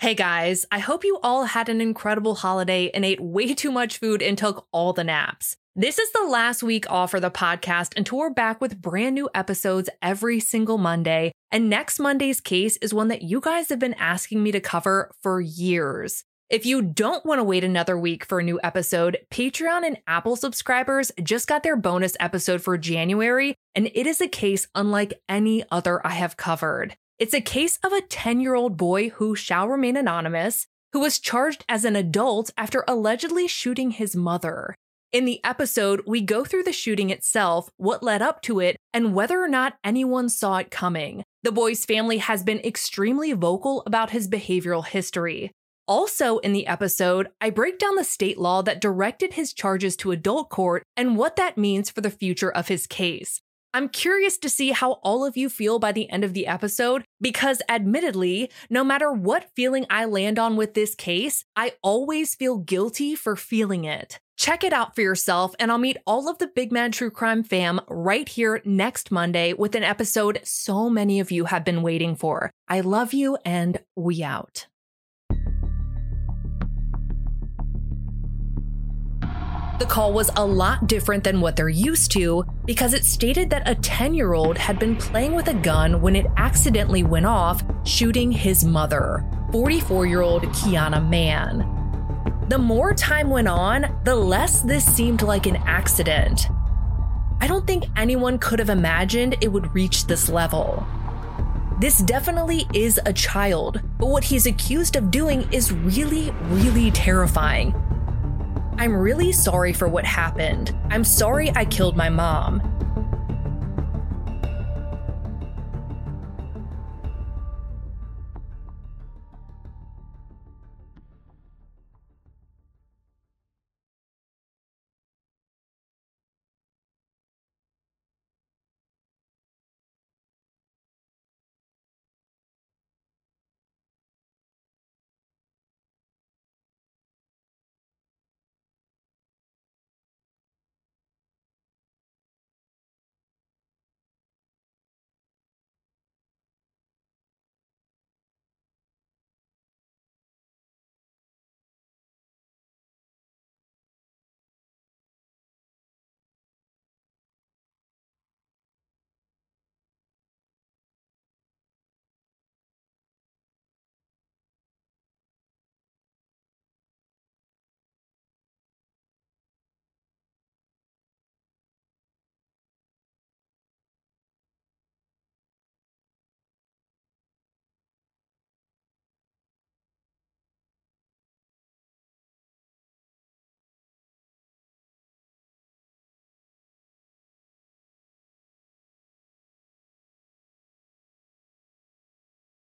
Hey guys, I hope you all had an incredible holiday and ate way too much food and took all the naps. This is the last week off for the podcast until we're back with brand new episodes every single Monday. And next Monday's case is one that you guys have been asking me to cover for years. If you don't want to wait another week for a new episode, Patreon and Apple subscribers just got their bonus episode for January, and it is a case unlike any other I have covered. It's a case of a 10 year old boy who shall remain anonymous, who was charged as an adult after allegedly shooting his mother. In the episode, we go through the shooting itself, what led up to it, and whether or not anyone saw it coming. The boy's family has been extremely vocal about his behavioral history. Also, in the episode, I break down the state law that directed his charges to adult court and what that means for the future of his case. I'm curious to see how all of you feel by the end of the episode because, admittedly, no matter what feeling I land on with this case, I always feel guilty for feeling it. Check it out for yourself, and I'll meet all of the Big Mad True Crime fam right here next Monday with an episode so many of you have been waiting for. I love you, and we out. The call was a lot different than what they're used to because it stated that a 10 year old had been playing with a gun when it accidentally went off, shooting his mother, 44 year old Kiana Mann. The more time went on, the less this seemed like an accident. I don't think anyone could have imagined it would reach this level. This definitely is a child, but what he's accused of doing is really, really terrifying I'm really sorry for what happened. I'm sorry I killed my mom.